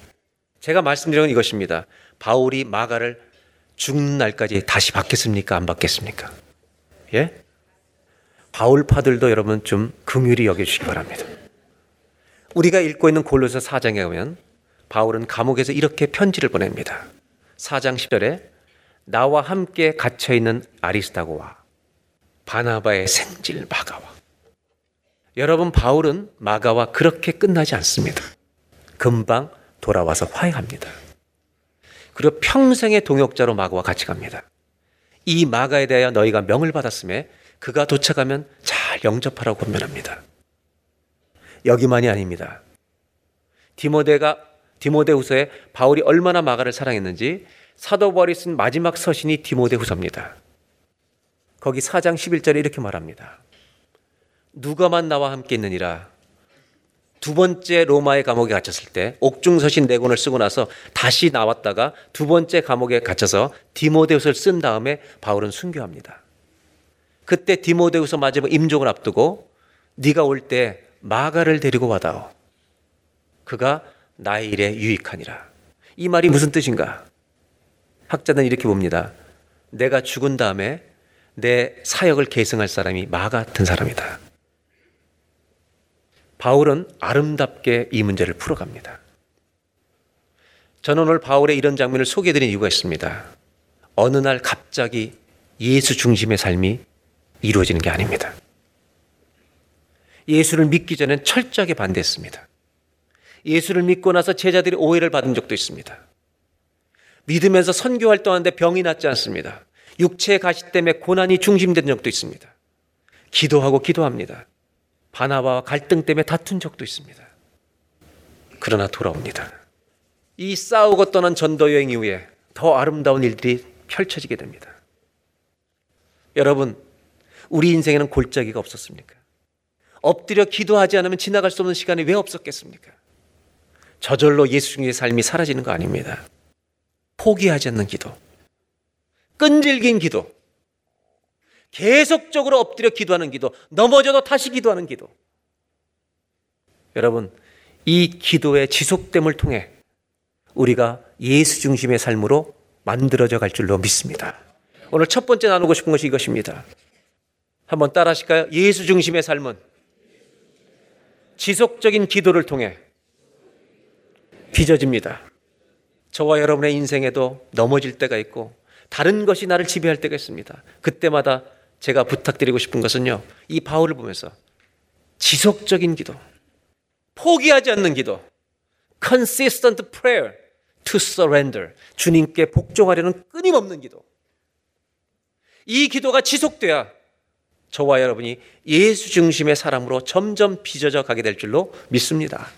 제가 말씀드린 건 이것입니다. 바울이 마가를 죽는 날까지 다시 받겠습니까? 안 받겠습니까? 예? 바울파들도 여러분 좀 긍휼히 여겨주시기 바랍니다. 우리가 읽고 있는 골로새 4장에 보면 바울은 감옥에서 이렇게 편지를 보냅니다. 4장 10절에 나와 함께 갇혀 있는 아리스타고와 바나바의 생질 마가와 여러분 바울은 마가와 그렇게 끝나지 않습니다. 금방 돌아와서 화해합니다. 그리고 평생의 동역자로 마가와 같이 갑니다. 이 마가에 대하여 너희가 명을 받았음에 그가 도착하면 잘 영접하라고 권면합니다. 여기만이 아닙니다. 디모데가 디모데후서에 바울이 얼마나 마가를 사랑했는지 사도 바울이 쓴 마지막 서신이 디모데후서입니다. 거기 4장 11절에 이렇게 말합니다. 누가만 나와 함께 있느니라. 두 번째 로마의 감옥에 갇혔을 때 옥중서신 네 권을 쓰고 나서 다시 나왔다가 두 번째 감옥에 갇혀서 디모데후서를 쓴 다음에 바울은 순교합니다. 그때 디모데후서 마지막 임종을 앞두고 네가 올 때 마가를 데리고 와다오. 그가 나의 일에 유익하니라. 이 말이 무슨 뜻인가? 학자는 이렇게 봅니다. 내가 죽은 다음에 내 사역을 계승할 사람이 마 같은 사람이다. 바울은 아름답게 이 문제를 풀어갑니다. 저는 오늘 바울의 이런 장면을 소개해드린 이유가 있습니다. 어느 날 갑자기 예수 중심의 삶이 이루어지는 게 아닙니다. 예수를 믿기 전엔 철저하게 반대했습니다. 예수를 믿고 나서 제자들이 오해를 받은 적도 있습니다. 믿으면서 선교 활동하는데 병이 낫지 않습니다. 육체의 가시 때문에 고난이 중심된 적도 있습니다. 기도하고 기도합니다. 바나바와 갈등 때문에 다툰 적도 있습니다. 그러나 돌아옵니다. 이 싸우고 떠난 전도 여행 이후에 더 아름다운 일들이 펼쳐지게 됩니다. 여러분, 우리 인생에는 골짜기가 없었습니까? 엎드려 기도하지 않으면 지나갈 수 없는 시간이 왜 없었겠습니까? 저절로 예수 중의 삶이 사라지는 거 아닙니다. 포기하지 않는 기도, 끈질긴 기도, 계속적으로 엎드려 기도하는 기도, 넘어져도 다시 기도하는 기도. 여러분, 이 기도의 지속됨을 통해 우리가 예수 중심의 삶으로 만들어져 갈 줄로 믿습니다. 오늘 첫 번째 나누고 싶은 것이 이것입니다. 한번 따라 하실까요? 예수 중심의 삶은 지속적인 기도를 통해 빚어집니다. 저와 여러분의 인생에도 넘어질 때가 있고 다른 것이 나를 지배할 때가 있습니다. 그때마다 제가 부탁드리고 싶은 것은요. 이 바울을 보면서 지속적인 기도, 포기하지 않는 기도, consistent prayer to surrender. 주님께 복종하려는 끊임없는 기도. 이 기도가 지속돼야 저와 여러분이 예수 중심의 사람으로 점점 빚어져 가게 될 줄로 믿습니다.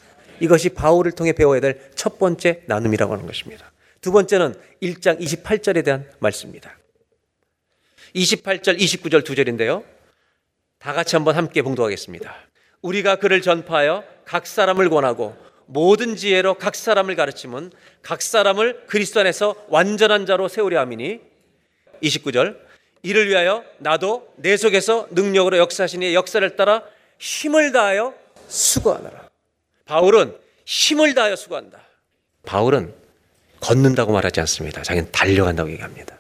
이것이 바울을 통해 배워야 될 첫 번째 나눔이라고 하는 것입니다. 두 번째는 1장 28절에 대한 말씀입니다. 28절, 29절 두 절인데요. 다 같이 한번 함께 봉독하겠습니다. 우리가 그를 전파하여 각 사람을 권하고 모든 지혜로 각 사람을 가르치면 각 사람을 그리스도 안에서 완전한 자로 세우려 함이니 29절 이를 위하여 나도 내 속에서 능력으로 역사하시니 역사를 따라 힘을 다하여 수고하노라. 바울은 힘을 다하여 수고한다. 바울은 걷는다고 말하지 않습니다. 자기는 달려간다고 얘기합니다.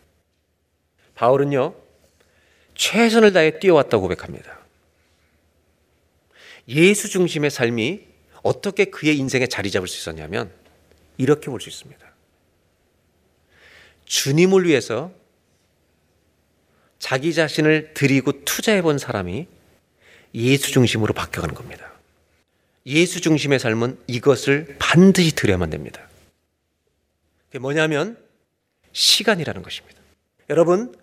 바울은요, 최선을 다해 뛰어왔다고 고백합니다. 예수 중심의 삶이 어떻게 그의 인생에 자리 잡을 수 있었냐면 이렇게 볼 수 있습니다. 주님을 위해서 자기 자신을 드리고 투자해 본 사람이 예수 중심으로 바뀌어가는 겁니다. 예수 중심의 삶은 이것을 반드시 드려야만 됩니다. 그게 뭐냐면 시간이라는 것입니다. 여러분,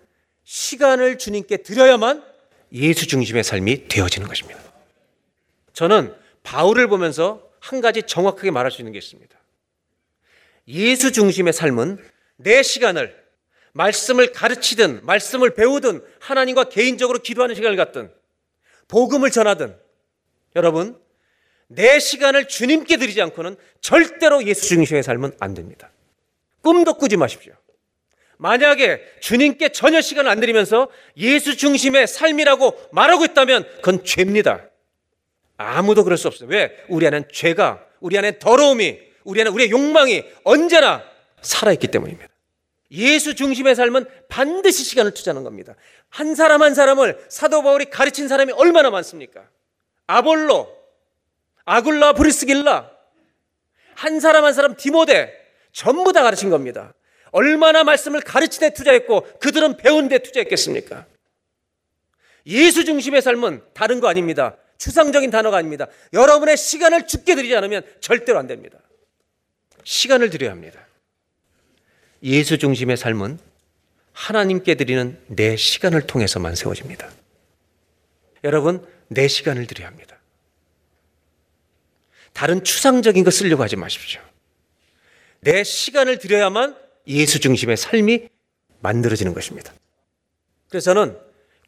시간을 주님께 드려야만 예수 중심의 삶이 되어지는 것입니다. 저는 바울을 보면서 한 가지 정확하게 말할 수 있는 게 있습니다. 예수 중심의 삶은 내 시간을 말씀을 가르치든 말씀을 배우든 하나님과 개인적으로 기도하는 시간을 갖든 복음을 전하든 여러분 내 시간을 주님께 드리지 않고는 절대로 예수 중심의 삶은 안 됩니다. 꿈도 꾸지 마십시오. 만약에 주님께 전혀 시간을 안 드리면서 예수 중심의 삶이라고 말하고 있다면 그건 죄입니다. 아무도 그럴 수 없어요. 왜? 우리 안엔 죄가, 우리 안엔 더러움이, 우리 안에 우리의 욕망이 언제나 살아있기 때문입니다. 예수 중심의 삶은 반드시 시간을 투자하는 겁니다. 한 사람 한 사람을 사도 바울이 가르친 사람이 얼마나 많습니까? 아볼로, 아굴라, 브리스길라, 한 사람 한 사람 디모데 전부 다 가르친 겁니다. 얼마나 말씀을 가르치데 투자했고 그들은 배운 데 투자했겠습니까? 예수 중심의 삶은 다른 거 아닙니다. 추상적인 단어가 아닙니다. 여러분의 시간을 죽게 드리지 않으면 절대로 안 됩니다. 시간을 드려야 합니다. 예수 중심의 삶은 하나님께 드리는 내 시간을 통해서만 세워집니다. 여러분, 내 시간을 드려야 합니다. 다른 추상적인 거 쓰려고 하지 마십시오. 내 시간을 드려야만 예수 중심의 삶이 만들어지는 것입니다. 그래서 저는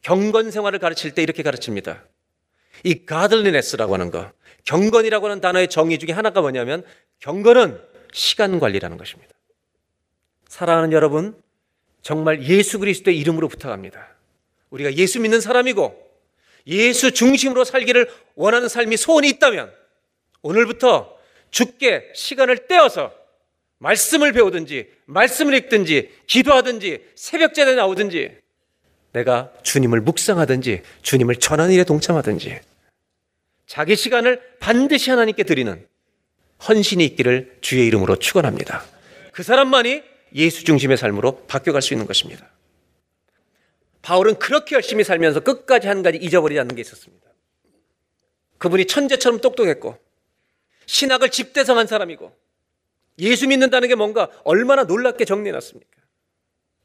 경건 생활을 가르칠 때 이렇게 가르칩니다. 이 가들리네스라고 하는 거, 경건이라고 하는 단어의 정의 중에 하나가 뭐냐면 경건은 시간 관리라는 것입니다. 사랑하는 여러분, 정말 예수 그리스도의 이름으로 부탁합니다. 우리가 예수 믿는 사람이고 예수 중심으로 살기를 원하는 삶이 소원이 있다면 오늘부터 죽게 시간을 떼어서 말씀을 배우든지 말씀을 읽든지 기도하든지 새벽제에 나오든지 내가 주님을 묵상하든지 주님을 전하는 일에 동참하든지 자기 시간을 반드시 하나님께 드리는 헌신이 있기를 주의 이름으로 축원합니다. 그 사람만이 예수 중심의 삶으로 바뀌어갈 수 있는 것입니다. 바울은 그렇게 열심히 살면서 끝까지 한 가지 잊어버리지 않는 게 있었습니다. 그분이 천재처럼 똑똑했고 신학을 집대성한 사람이고 예수 믿는다는 게 뭔가 얼마나 놀랍게 정리해놨습니까?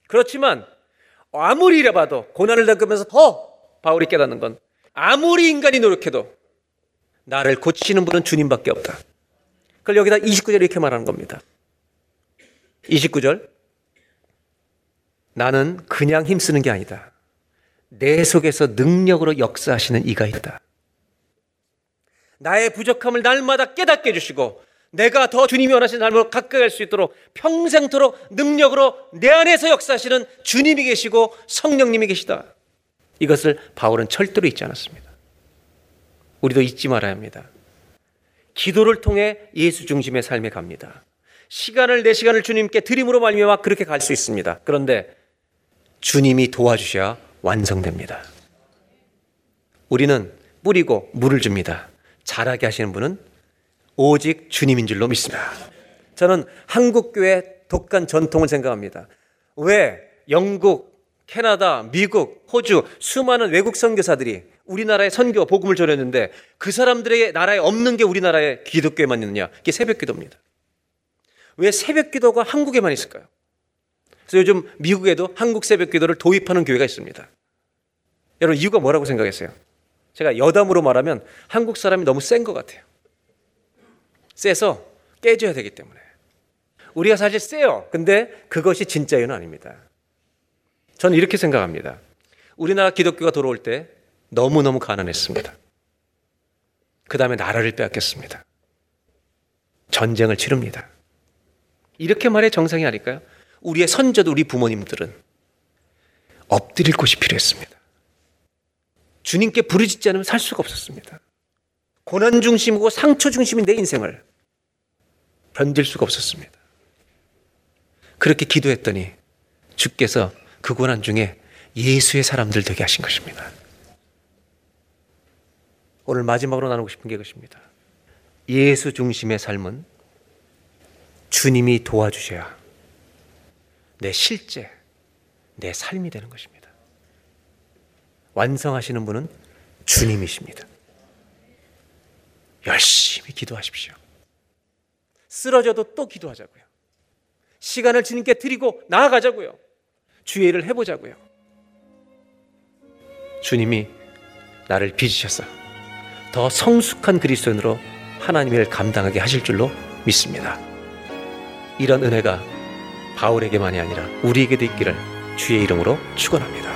그렇지만 아무리 이래봐도 고난을 겪으면서 더 바울이 깨닫는 건 아무리 인간이 노력해도 나를 고치는 분은 주님밖에 없다. 그걸 여기다 29절 이렇게 말하는 겁니다. 29절. 나는 그냥 힘쓰는 게 아니다. 내 속에서 능력으로 역사하시는 이가 있다. 나의 부족함을 날마다 깨닫게 해주시고 내가 더 주님이 원하시는 삶으로 가까이 갈 수 있도록 평생토록 능력으로 내 안에서 역사하시는 주님이 계시고 성령님이 계시다. 이것을 바울은 절대로 잊지 않았습니다. 우리도 잊지 말아야 합니다. 기도를 통해 예수 중심의 삶에 갑니다. 시간을 내 시간을 주님께 드림으로 말미암아 그렇게 갈 수 있습니다. 그런데 주님이 도와주셔야 완성됩니다. 우리는 뿌리고 물을 줍니다. 자라게 하시는 분은 오직 주님인 줄로 믿습니다. 저는 한국 교회 독한 전통을 생각합니다. 왜 영국, 캐나다, 미국, 호주 수많은 외국 선교사들이 우리나라에 선교 복음을 전했는데 그 사람들의 나라에 없는 게 우리나라의 기독교에만 있느냐? 그게 새벽 기도입니다. 왜 새벽 기도가 한국에만 있을까요? 그래서 요즘 미국에도 한국 새벽 기도를 도입하는 교회가 있습니다. 여러분 이유가 뭐라고 생각했어요? 제가 여담으로 말하면 한국 사람이 너무 센 것 같아요. 세서 깨져야 되기 때문에. 우리가 사실 세요. 근데 그것이 진짜 이유는 아닙니다. 저는 이렇게 생각합니다. 우리나라 기독교가 들어올 때 너무너무 가난했습니다. 그 다음에 나라를 빼앗겼습니다. 전쟁을 치릅니다. 이렇게 말해 정상이 아닐까요? 우리의 선조도 우리 부모님들은 엎드릴 곳이 필요했습니다. 주님께 부르짖지 않으면 살 수가 없었습니다. 고난 중심이고 상처 중심인 내 인생을 견딜 수가 없었습니다. 그렇게 기도했더니 주께서 그 고난 중에 예수의 사람들 되게 하신 것입니다. 오늘 마지막으로 나누고 싶은 게 것입니다. 예수 중심의 삶은 주님이 도와주셔야 내 실제, 내 삶이 되는 것입니다. 완성하시는 분은 주님이십니다. 열심히 기도하십시오. 쓰러져도 또 기도하자고요. 시간을 주님께 드리고 나아가자고요. 주의 일을 해보자고요. 주님이 나를 빚으셔서 더 성숙한 그리스도인으로 하나님의 일 감당하게 하실 줄로 믿습니다. 이런 은혜가 바울에게만이 아니라 우리에게도 있기를 주의 이름으로 축원합니다.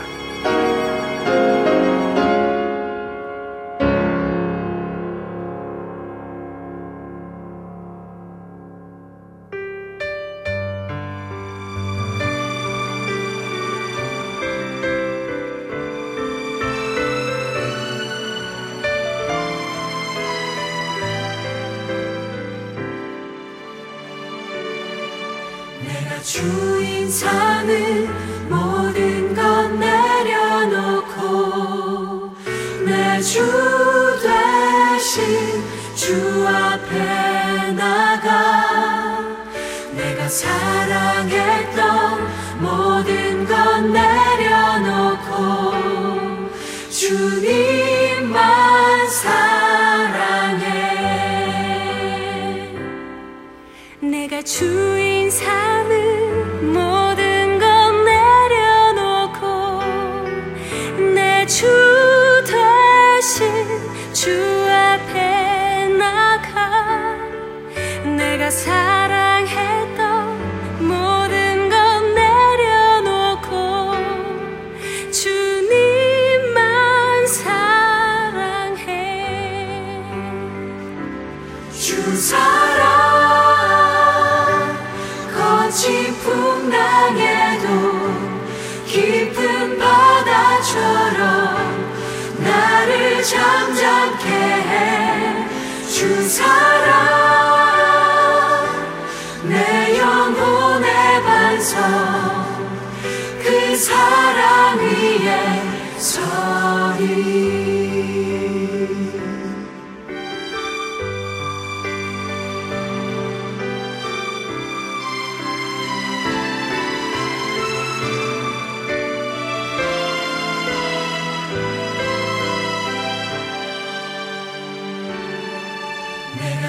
주인 삼은 모든 것 내려놓고 내 주 대신 주 앞에 나가. 내가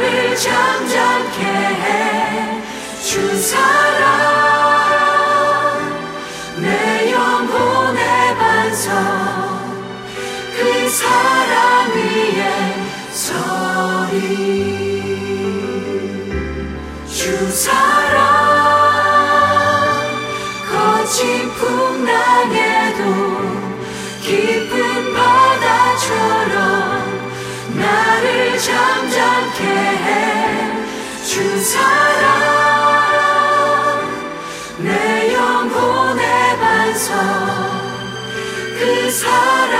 나를 잠잠케 해 주 사랑 내 영혼의 반석 그 사랑 위에 서리. 주 사랑 해 주 사랑. 내 영혼의 반석. 그 사랑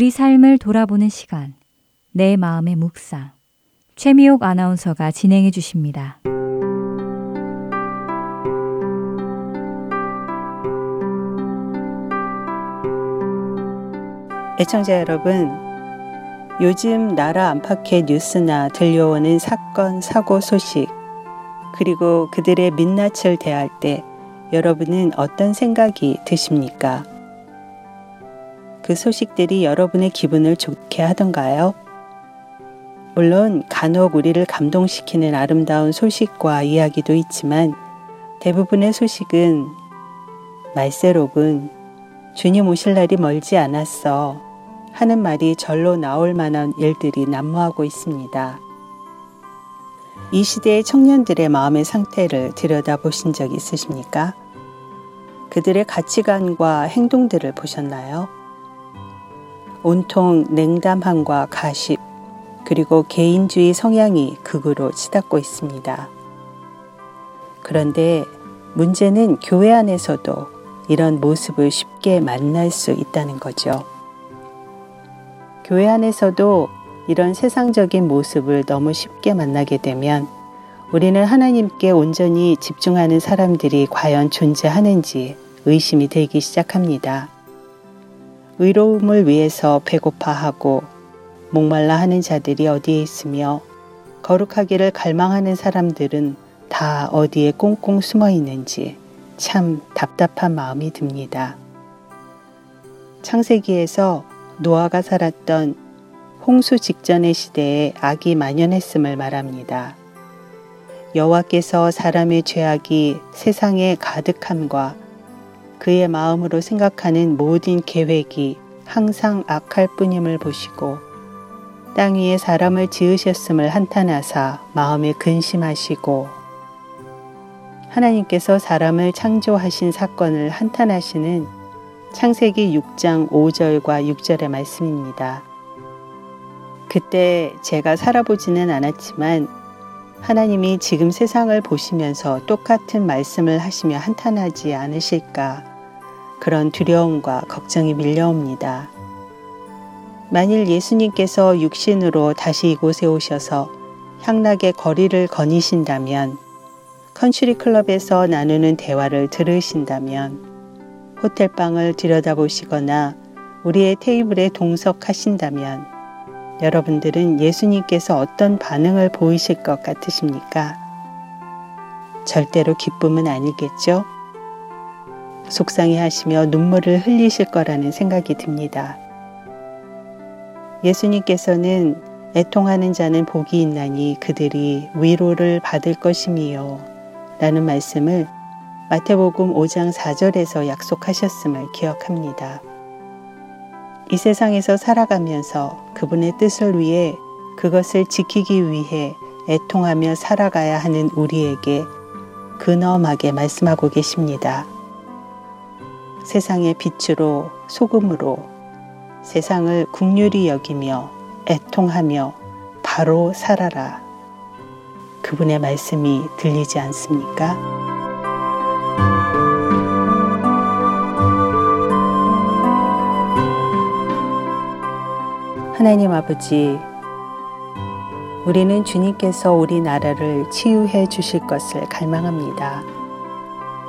우리 삶을 돌아보는 시간, 내 마음의 묵상. 최미옥 아나운서가 진행해 주십니다. 애청자 여러분, 요즘 나라 안팎의 뉴스나 들려오는 사건, 사고 소식, 그리고 그들의 민낯을 대할 때 여러분은 어떤 생각이 드십니까? 그 소식들이 여러분의 기분을 좋게 하던가요? 물론 간혹 우리를 감동시키는 아름다운 소식과 이야기도 있지만 대부분의 소식은 말세록은 주님 오실 날이 멀지 않았어 하는 말이 절로 나올 만한 일들이 난무하고 있습니다. 이 시대의 청년들의 마음의 상태를 들여다보신 적 있으십니까? 그들의 가치관과 행동들을 보셨나요? 온통 냉담함과 가십, 그리고 개인주의 성향이 극으로 치닫고 있습니다. 그런데 문제는 교회 안에서도 이런 모습을 쉽게 만날 수 있다는 거죠. 교회 안에서도 이런 세상적인 모습을 너무 쉽게 만나게 되면 우리는 하나님께 온전히 집중하는 사람들이 과연 존재하는지 의심이 들기 시작합니다. 의로움을 위해서 배고파하고 목말라 하는 자들이 어디에 있으며 거룩하기를 갈망하는 사람들은 다 어디에 꽁꽁 숨어 있는지 참 답답한 마음이 듭니다. 창세기에서 노아가 살았던 홍수 직전의 시대에 악이 만연했음을 말합니다. 여호와께서 사람의 죄악이 세상에 가득함과 그의 마음으로 생각하는 모든 계획이 항상 악할 뿐임을 보시고 땅 위에 사람을 지으셨음을 한탄하사 마음에 근심하시고 하나님께서 사람을 창조하신 사건을 한탄하시는 창세기 6장 5절과 6절의 말씀입니다. 그때 제가 살아보지는 않았지만 하나님이 지금 세상을 보시면서 똑같은 말씀을 하시며 한탄하지 않으실까 그런 두려움과 걱정이 밀려옵니다. 만일 예수님께서 육신으로 다시 이곳에 오셔서 향락의 거리를 거니신다면 컨츄리 클럽에서 나누는 대화를 들으신다면 호텔방을 들여다보시거나 우리의 테이블에 동석하신다면 여러분들은 예수님께서 어떤 반응을 보이실 것 같으십니까? 절대로 기쁨은 아니겠죠? 속상해 하시며 눈물을 흘리실 거라는 생각이 듭니다. 예수님께서는 애통하는 자는 복이 있나니 그들이 위로를 받을 것임이요. 라는 말씀을 마태복음 5장 4절에서 약속하셨음을 기억합니다. 이 세상에서 살아가면서 그분의 뜻을 위해 그것을 지키기 위해 애통하며 살아가야 하는 우리에게 근엄하게 말씀하고 계십니다. 세상의 빛으로 소금으로 세상을 국률이 여기며 애통하며 바로 살아라. 그분의 말씀이 들리지 않습니까? 하나님 아버지, 우리는 주님께서 우리나라를 치유해 주실 것을 갈망합니다.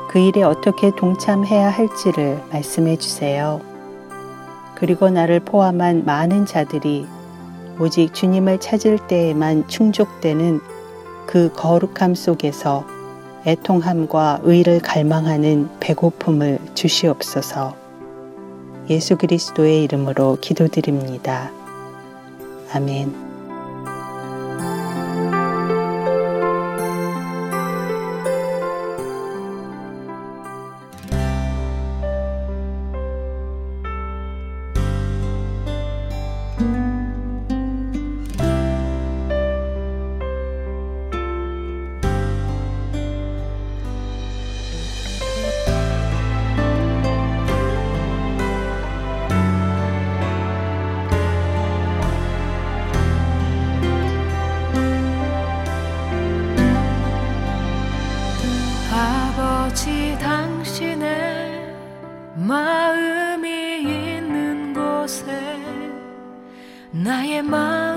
그 일에 어떻게 동참해야 할지를 말씀해 주세요. 그리고 나를 포함한 많은 자들이 오직 주님을 찾을 때에만 충족되는 그 거룩함 속에서 애통함과 의를 갈망하는 배고픔을 주시옵소서. 예수 그리스도의 이름으로 기도드립니다. 아멘. 오로지 당신의 마음이 있는 곳에 나의 마음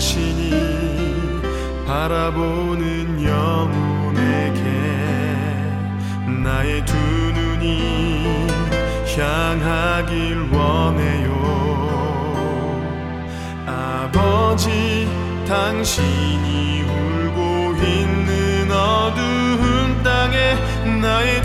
당신이 바라보는 영혼에게 나의 두 눈이 향하길 원해요. 아버지 당신이 울고 있는 어두운 땅에 나의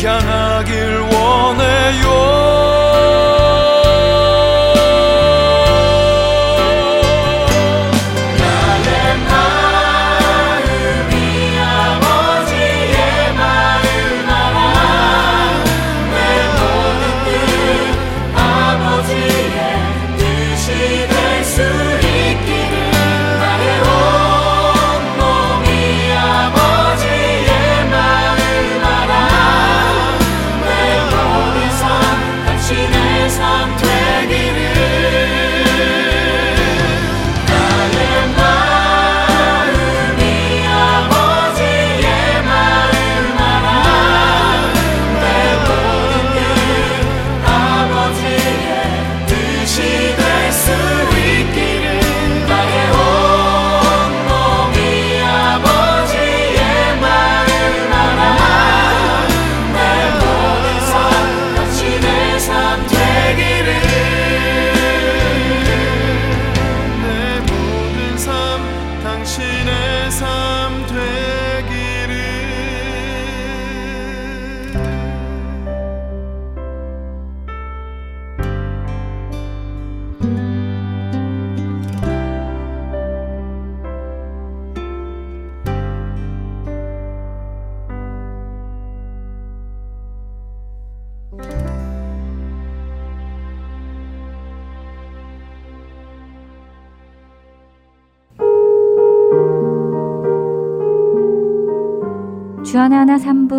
주하나하